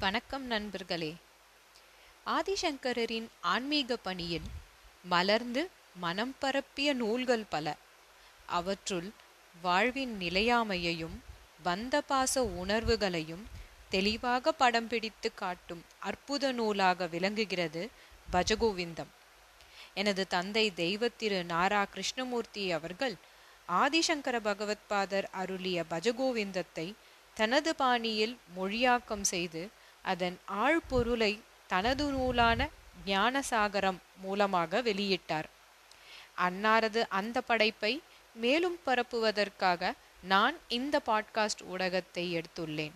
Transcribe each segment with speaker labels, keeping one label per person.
Speaker 1: வணக்கம் நண்பர்களே. ஆதிசங்கரரின் ஆன்மீக பணியில் மலர்ந்து மனம் பரப்பிய நூல்கள் பல. அவற்றுள் வாழ்வின் நிலையாமையையும் பந்த பாச உணர்வுகளையும் தெளிவாக படம் பிடித்து காட்டும் அற்புத நூலாக விளங்குகிறது பஜகோவிந்தம். எனது தந்தை தெய்வத்திரு நாரா கிருஷ்ணமூர்த்தி அவர்கள் ஆதிசங்கர பகவத்பாதர் அருளிய பஜகோவிந்தத்தை தனது பாணியில் மொழியாக்கம் செய்து அதன் ஆழ்பொருளை தனது நூலான ஞானசாகரம் மூலமாக வெளியிட்டார். அன்னாரது அந்த படைப்பை மேலும் பரப்புவதற்காக நான் இந்த பாட்காஸ்ட் ஊடகத்தை எடுத்துள்ளேன்.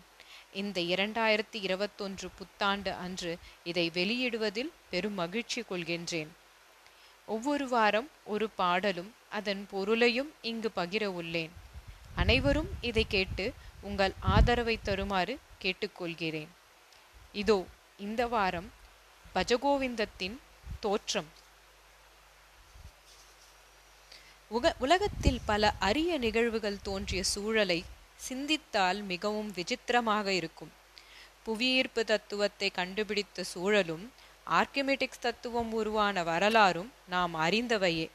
Speaker 1: இந்த இரண்டாயிரத்தி இருபத்தொன்று புத்தாண்டு அன்று இதை வெளியிடுவதில் பெரும் மகிழ்ச்சி கொள்கின்றேன். ஒவ்வொரு வாரம் ஒரு பாடலும் அதன் பொருளையும் இங்கு பகிர உள்ளேன். அனைவரும் இதை கேட்டு உங்கள் ஆதரவை தருமாறு கேட்டுக்கொள்கிறேன். இதோ இந்த வாரம் பஜகோவிந்தத்தின் தோற்றம். உக உலகத்தில் பல அரிய நிகழ்வுகள் தோன்றிய சூழலை சிந்தித்தால் மிகவும் விசித்திரமாக இருக்கும். புவியீர்ப்பு தத்துவத்தை கண்டுபிடித்த சூழலும் ஆர்கிமெட்டிக்ஸ் தத்துவம் உருவான வரலாறும் நாம் அறிந்தவையே.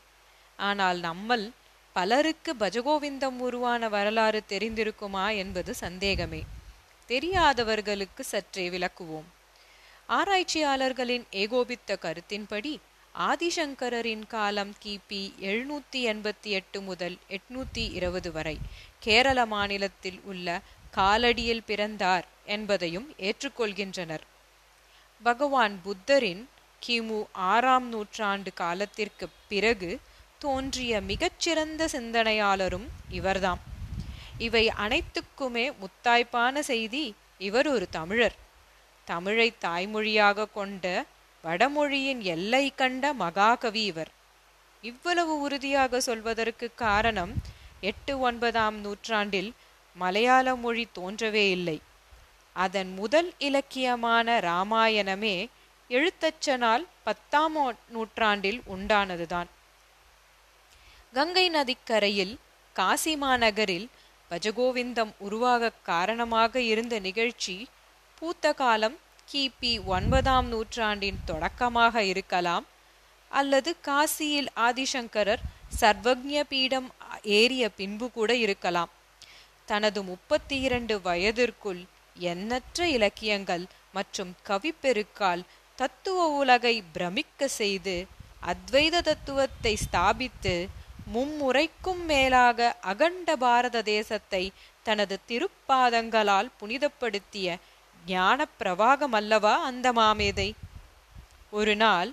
Speaker 1: ஆனால் நம்மள் பலருக்கு பஜகோவிந்தம் உருவான வரலாறு தெரிந்திருக்குமா என்பது சந்தேகமே. தெரியாதவர்களுக்கு சற்றே விளக்குவோம். ஆராய்ச்சியாளர்களின் ஏகோபித்த கருத்தின்படி ஆதிசங்கரின் காலம் கிபி எழுநூத்தி எண்பத்தி எட்டு முதல் எட்நூத்தி இருபது வரை கேரள மாநிலத்தில் உள்ள காலடியில் பிறந்தார் என்பதையும் ஏற்றுக்கொள்கின்றனர். பகவான் புத்தரின் கிமு ஆறாம் நூற்றாண்டு காலத்திற்கு பிறகு தோன்றிய மிகச்சிறந்த சிந்தனையாளரும் இவர்தாம். இவை அனைத்துக்குமே முத்தாய்ப்பான செய்தி. இவர் ஒரு தமிழர். தமிழை தாய்மொழியாக கொண்ட வடமொழியின் எல்லை கண்ட மகாகவி இவர். இவ்வளவு உறுதியாக சொல்வதற்கு காரணம் எட்டு ஒன்பதாம் நூற்றாண்டில் மலையாள மொழி தோன்றவே இல்லை. அதன் முதல் இலக்கியமான இராமாயணமே எழுத்தச்சனால் பத்தாம் நூற்றாண்டில் உண்டானதுதான். கங்கை நதிக்கரையில் காசி மாநகரில் பஜகோவிந்தம் உருவாக காரணமாக இருந்த நிகழ்ச்சி பூத்த காலம் கிபி ஒன்பதாம் நூற்றாண்டின் தொடக்கமாக இருக்கலாம் அல்லது காசியில் ஆதிசங்கரர் சர்வக்ஞ பீடம் ஏறிய பின்பு கூட இருக்கலாம். தனது முப்பத்தி இரண்டு வயதிற்குள் எண்ணற்ற இலக்கியங்கள் மற்றும் கவிப்பெருக்கால் தத்துவ உலகை பிரமிக்க செய்து அத்வைத தத்துவத்தை ஸ்தாபித்து மும்முறைக்கும் மேலாக அகண்ட பாரத தேசத்தை தனது திருப்பாதங்களால் புனிதப்படுத்திய ஞான பிரவாகம் அல்லவா அந்த மாமேதை. ஒரு நாள்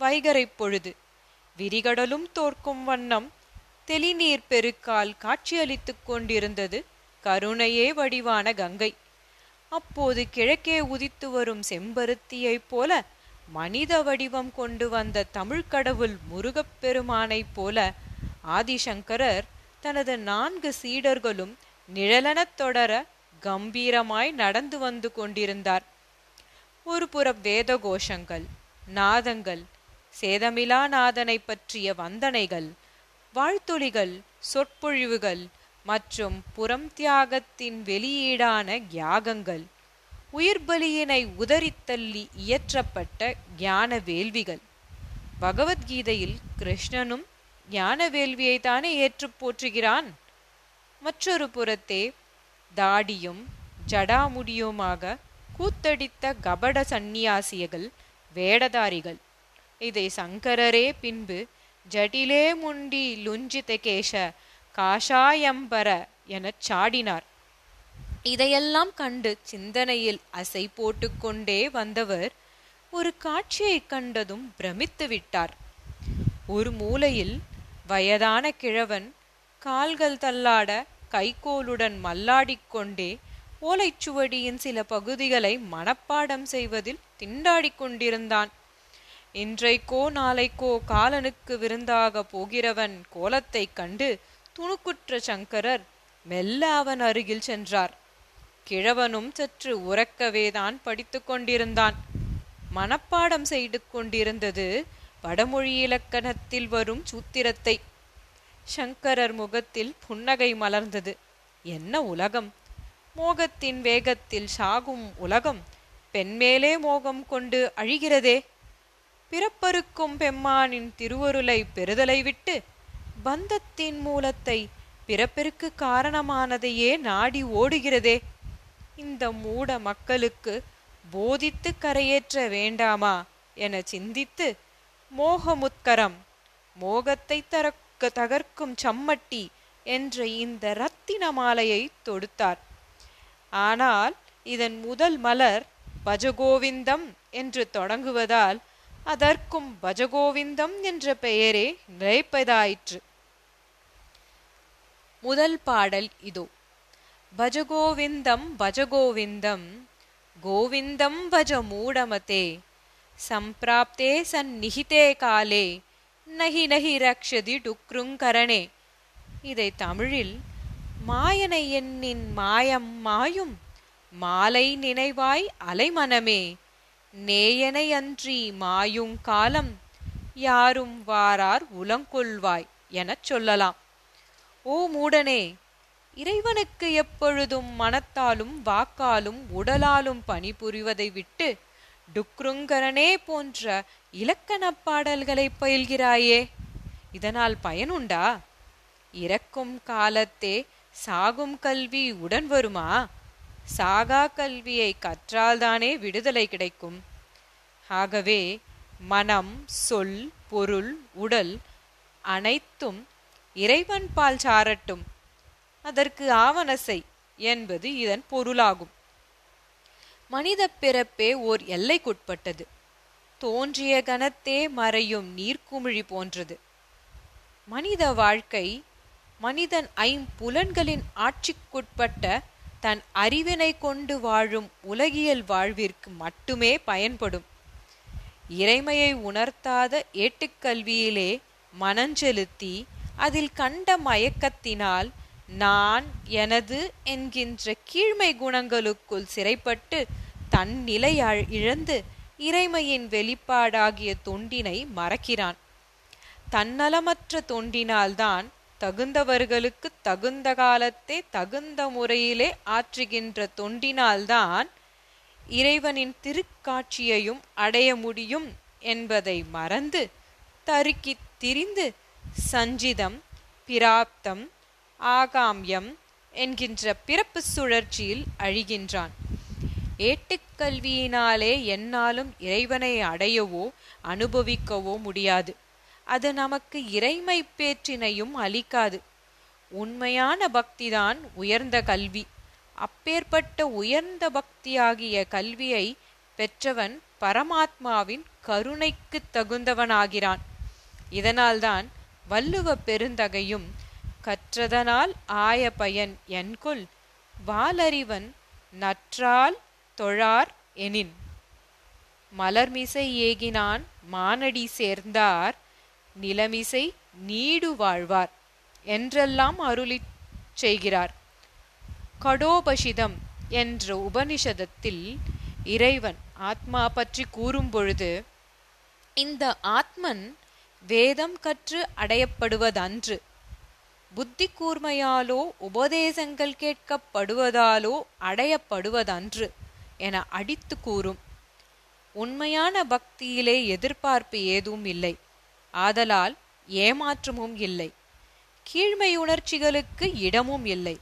Speaker 1: வைகரை பொழுது விரிகடலும் தோற்கும் வண்ணம் தெளிநீர் பெருக்கால் காட்சியளித்துக் கொண்டிருந்தது கருணையே வடிவான கங்கை. அப்போது கிழக்கே உதித்து வரும் செம்பருத்தியைப் போல மனித வடிவம் கொண்டு வந்த தமிழ்கடவுள் முருகப்பெருமானைப் போல ஆதிசங்கரர் தனது நான்கு சீடர்களும் நிழலனத் தொடர கம்பீரமாய் நடந்து வந்து கொண்டிருந்தார். ஒரு புறம் வேத கோஷங்கள் நாதங்கள் சேதமிலா நாதனை பற்றிய வந்தனைகள் வாழ்த்துளிகள் சொற்பொழிவுகள் மற்றும் புறம் தியாகத்தின் வெளியீடான யாகங்கள் உயிர்பலியினை உதறித்தள்ளி இயற்றப்பட்ட ஞான வேள்விகள் பகவத்கீதையில் கிருஷ்ணனும் ஞான வேள்வியை தானே ஏற்று போற்றுகிறான்? மற்றொரு புறத்தே தாடியும் ஜடாமுடியுமாக கூத்தடித்த கபட சந்நியாசிகள் வேடதாரிகள். இதை சங்கரரே பின்பு ஜடிலே முண்டி லுஞ்சித கேஷ காஷாயம்பர எனச் சாடினார். இதையெல்லாம் கண்டு சிந்தனையில் அசை போட்டுக்கொண்டே வந்தவர் ஒரு காட்சியை கண்டதும் பிரமித்து விட்டார் ஒரு மூலையில் வயதான கிழவன் கால்கள் தள்ளாட கைகோலுடன் மல்லாடிக்கொண்டே ஓலைச்சுவடியின் சில பகுதிகளை மனப்பாடம் செய்வதில் திண்டாடிக் கொண்டிருந்தான். இன்றைக்கோ நாளைக்கோ காலனுக்கு விருந்தாக போகிறவன் கோலத்தைக் கண்டு துணுக்குற்ற சங்கரர் மெல்ல அவன் அருகில் சென்றார். கிழவனும் சற்று உறக்கவேதான் படித்து கொண்டிருந்தான். மனப்பாடம் செய்து கொண்டிருந்தது வடமொழி இலக்கணத்தில் வரும் சூத்திரத்தை சங்கரர் முகத்தில் புன்னகை மலர்ந்தது. என்ன உலகம்? மோகத்தின் வேகத்தில் சாகும் உலகம் பெண்மேலே மோகம் கொண்டு அழிகிறதே. பிறப்பருக்கும் பெம்மானின் திருவருளை பெறுதலை விட்டு பந்தத்தின் மூலத்தை பிறப்பிற்கு காரணமானதையே நாடி ஓடுகிறதே. இந்த மூட மக்களுக்கு போதித்து கரையேற்ற வேண்டாமா? என சிந்தித்து மோகமுத்கரம். மோகத்தை தரக்க தகர்க்கும் சம்மட்டி என்ற இந்த ரத்தின மாலையை தொடுத்தார். ஆனால் இதன் முதல் மலர் பஜகோவிந்தம் என்று தொடங்குவதால் அதற்கும் பஜகோவிந்தம் என்ற பெயரே நிலைப்பதாயிற்று. முதல் பாடல் இதோ. பஜகோவிந்தம் பஜகோவிந்தம் கோவிந்தம் பஜ மூடமதே. சம்பிராப்தே சந்நிகிதே காலே நஹி நஹி ரக்ஷதி டுக்ருங்கரணே இதை தமிழில் மாயனை எண்ணின் மாயம் மாயும் மாலை நினைவாய் அலைமனமே நேயனை அன்றி மாயுங் காலம் யாரும் வாரார் உலங்கொள்வாய் எனச் சொல்லலாம். ஓ மூடனே இறைவனுக்கு எப்பொழுதும் மனத்தாலும் வாக்காலும் உடலாலும் பணிபுரிவதை விட்டு டுக்ருங்கரனே போன்ற இலக்கணப் பாடல்களை பயில்கிறாயே. இதனால் பயனுண்டா? இறக்கும் காலத்தே சாகும் கல்வி உடன் வருமா? சாகா கல்வியை கற்றால்தானே விடுதலை கிடைக்கும். ஆகவே மனம் சொல் பொருள் உடல் அனைத்தும் இறைவன் பால் சாரட்டும். அதற்கு ஆவணசை என்பது இதன் பொருளாகும். மனித பிறப்பே ஓர் எல்லைக்குட்பட்டது. தோன்றிய கணத்தே மறையும் நீர்க்குமிழி போன்றது. மனித வாழ்க்கை மனிதன் ஐம்புலன்களின் ஆட்சிக்குட்பட்ட தன் அறிவினை கொண்டு வாழும் உலகியல் வாழ்விற்கு மட்டுமே பயன்படும். இறைமையை உணர்த்தாத ஏட்டுக்கல்வியிலே மனஞ்செலுத்தி அதில் கண்ட மயக்கத்தினால் நான் எனது என்கின்ற கீழ்மை குணங்களுக்குள் சிறைப்பட்டு தன் நிலை இழந்து இறைமையின் வெளிப்பாடாகிய தொண்டினை மறக்கிறான். தன்னலமற்ற தொண்டினால்தான் தகுந்தவர்களுக்கு தகுந்த காலத்தே தகுந்த முறையிலே ஆற்றுகின்ற தொண்டினால்தான் இறைவனின் திருக்காட்சியையும் அடைய முடியும் என்பதை மறந்து தருக்கித் திரிந்து சஞ்சிதம் பிராப்தம் ஆகாமியம் என்கின்ற பிறப்பு சுழற்சியில் அழிகின்றான். ஏட்டுக்கல்வியினாலே என்னாலும் இறைவனை அடையவோ அனுபவிக்கவோ முடியாது. அது நமக்கு இறைமை பேற்றினையும் அளிக்காது. உண்மையான பக்திதான் உயர்ந்த கல்வி. அப்பேற்பட்ட உயர்ந்த பக்தியாகிய கல்வியை பெற்றவன் பரமாத்மாவின் கருணைக்கு தகுந்தவனாகிறான். இதனால்தான் வள்ளுவ பெருந்தகையும் கற்றதனால் ஆய பயன் என்குள் வாலறிவன் நற்றால் தொழார் எனின். மலர்மிசை ஏகினான் மானடி சேர்ந்தார் நிலமிசை நீடு வாழ்வார் என்றெல்லாம் அருளிச் செய்கிறார். கடோபஷிதம் என்ற உபனிஷதத்தில் இறைவன் ஆத்மா பற்றி கூறும் பொழுது இந்த ஆத்மன் வேதம் கற்று அடையப்படுவதன்று புத்தி கூர்மையாலோ உபதேசங்கள் கேட்கப்படுவதாலோ அடையப்படுவதன்று என அடித்து கூறும். உண்மையான பக்தியிலே எதிர்பார்ப்பு ஏதும் இல்லை. ஆதலால் ஏமாற்றமும் இல்லை. கீழ்மை உணர்ச்சிகளுக்கு இடமும் இல்லை.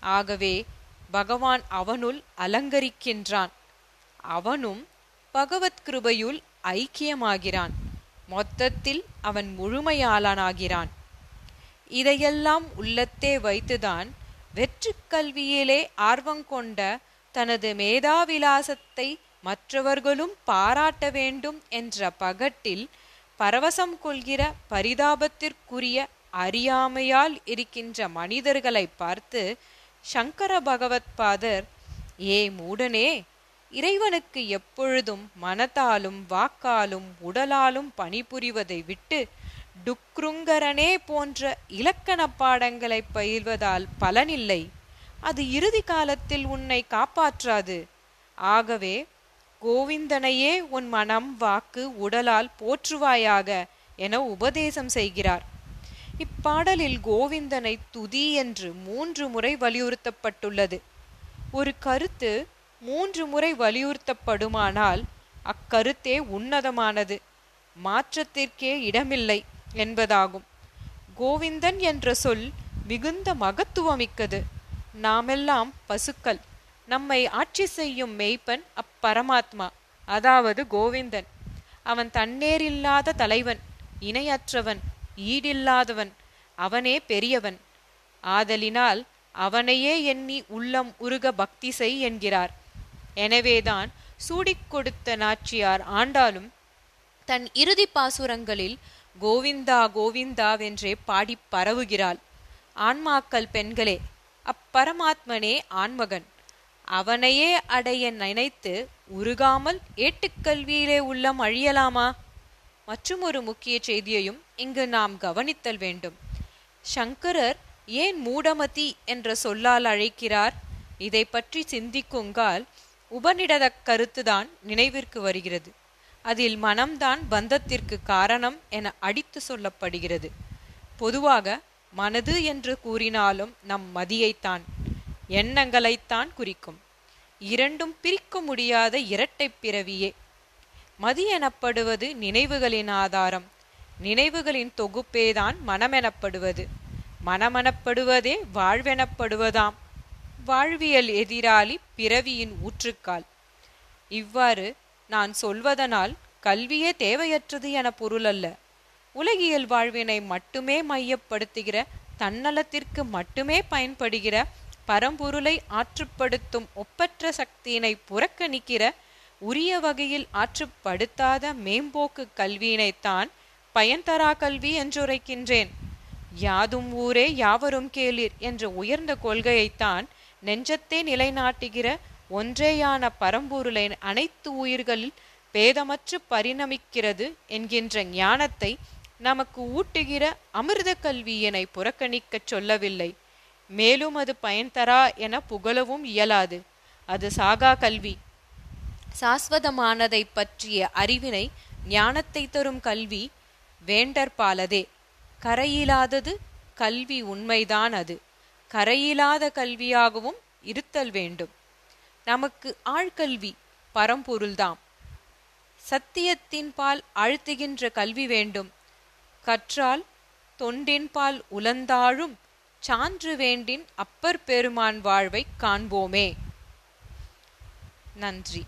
Speaker 1: ஆகவே பகவான் அவனுள் அலங்கரிக்கின்றான். அவனும் பகவத் கிருபையுள் ஐக்கியமாகிறான். மொத்தத்தில் அவன் முழுமையாளனாகிறான். இதையெல்லாம் உள்ளத்தே வைத்துதான் வெற்று கல்வியிலே ஆர்வம் கொண்ட தனது மேதாவிலாசத்தை மற்றவர்களும் பாராட்ட வேண்டும் என்ற பகட்டில் பரவசம் கொள்கிற பரிதாபத்திற்குரிய அறியாமையால் இருக்கின்ற மனிதர்களை பார்த்து சங்கர பகவத்பாதர் ஏ மூடனே இறைவனுக்கு எப்பொழுதும் மனத்தாலும் வாக்காலும் உடலாலும் பணிபுரிவதை விட்டு டுக்ருங்கரனே போன்ற இலக்கண பாடங்களை பயில்வதால் பலனில்லை. அது இறுதி காலத்தில் உன்னை காப்பாற்றாது. ஆகவே கோவிந்தனையே உன் மனம் வாக்கு உடலால் போற்றுவாயாக என உபதேசம் செய்கிறார். இப்பாடலில் கோவிந்தனை துதி என்று மூன்று முறை வலியுறுத்தப்பட்டுள்ளது. ஒரு கருத்து மூன்று முறை வலியுறுத்தப்படுமானால் அக்கருத்தே உன்னதமானது. மாற்றத்திற்கே இடமில்லை. என்பதாகும். கோவிந்தன் என்ற சொல் மிகுந்த மகத்துவமிக்கது. நாமெல்லாம் பசுக்கள். நம்மை ஆட்சி செய்யும் மெய்ப்பன் அப்பரமாத்மா அதாவது கோவிந்தன். அவன் தன்னேரில்லாத தலைவன் இணையற்றவன் ஈடில்லாதவன் அவனே பெரியவன். ஆதலினால் அவனையே எண்ணி உள்ளம் உருக பக்தி செய் என்கிறார். எனவேதான் சூடிக் கொடுத்த நாச்சியார் ஆண்டாலும் தன் இறுதி பாசுரங்களில் கோவிந்தா கோவிந்தாவென்றே பாடி பரவுகிறாள். ஆன்மாக்கள் பெண்களே அப்பரமாத்மனே ஆண்மகன். அவனையே அடைய நினைத்து உருகாமல் ஏட்டுக்கல்வியிலே உள்ளம் அழியலாமா? மற்றும் ஒரு முக்கிய செய்தியையும் இங்கு நாம் கவனித்தல் வேண்டும். சங்கரர் ஏன் மூடமதி என்ற சொல்லால் அழைக்கிறார்? இதை பற்றி சிந்திக்குங்கால் உபநிடத கருத்துதான் நினைவிற்கு வருகிறது. அதில் மனம்தான் பந்தத்திற்கு காரணம் என அடித்து சொல்லப்படுகிறது. பொதுவாக மனது என்று கூறினாலும் நம் மதியைத்தான் எண்ணங்களைத்தான் குறிக்கும். இரண்டும் பிரிக்க முடியாத இரட்டை பிறவியே. மதி எனப்படுவது நினைவுகளின் ஆதாரம். நினைவுகளின் தொகுப்பேதான் மனமெனப்படுவது. மனமெனப்படுவதே வாழ்வெனப்படுவதாம். வாழ்வியல் எதிராளி பிறவியின் ஊற்றுக்கால். இவ்வாறு நான் சொல்வதனால் கல்வியே தேவையற்றது என பொருளல்ல. உலகியல் வாழ்வினை மட்டுமே மையப்படுத்துகிற தன்னலத்திற்கு மட்டுமே பயன்படுகிற பரம்பொருளை ஆற்றுப்படுத்தும் ஒப்பற்ற சக்தியினை புறக்கணிக்கிற உரிய வகையில் ஆற்றுப்படுத்தாத மேம்போக்கு கல்வியினைத்தான் பயன்தரா கல்வி என்றுரைக்கின்றேன். யாதும் ஊரே யாவரும் கேளிர் என்ற உயர்ந்த கொள்கையைத்தான் நெஞ்சத்தே நிலைநாட்டுகிற ஒன்றேயான பரம்பொருளை அனைத்து உயிர்களில் பேதமற்று பரிணமிக்கிறது என்கின்ற ஞானத்தை நமக்கு ஊட்டுகிற அமிர்த கல்வியினை புறக்கணிக்கச் சொல்லவில்லை. மேலும் அது பயன் தரா என புகழவும் இயலாது. அது சாகா கல்வி. சாஸ்வதமானதை பற்றிய அறிவினை ஞானத்தை தரும் கல்வி வேண்டற்பாலதே கரையிலாதது கல்வி உண்மைதான் அது. கரையிலாத கல்வியாகவும் இருத்தல் வேண்டும். நமக்கு ஆழ்கல்வி பரம்பொருள்தாம். சத்தியத்தின்பால் அழுத்துகின்ற கல்வி வேண்டும். கற்றால் தொண்டின்பால் உலந்தாழும் சான்று வேண்டின் அப்பர் பெருமான் வாழ்வை காண்போமே. நன்றி.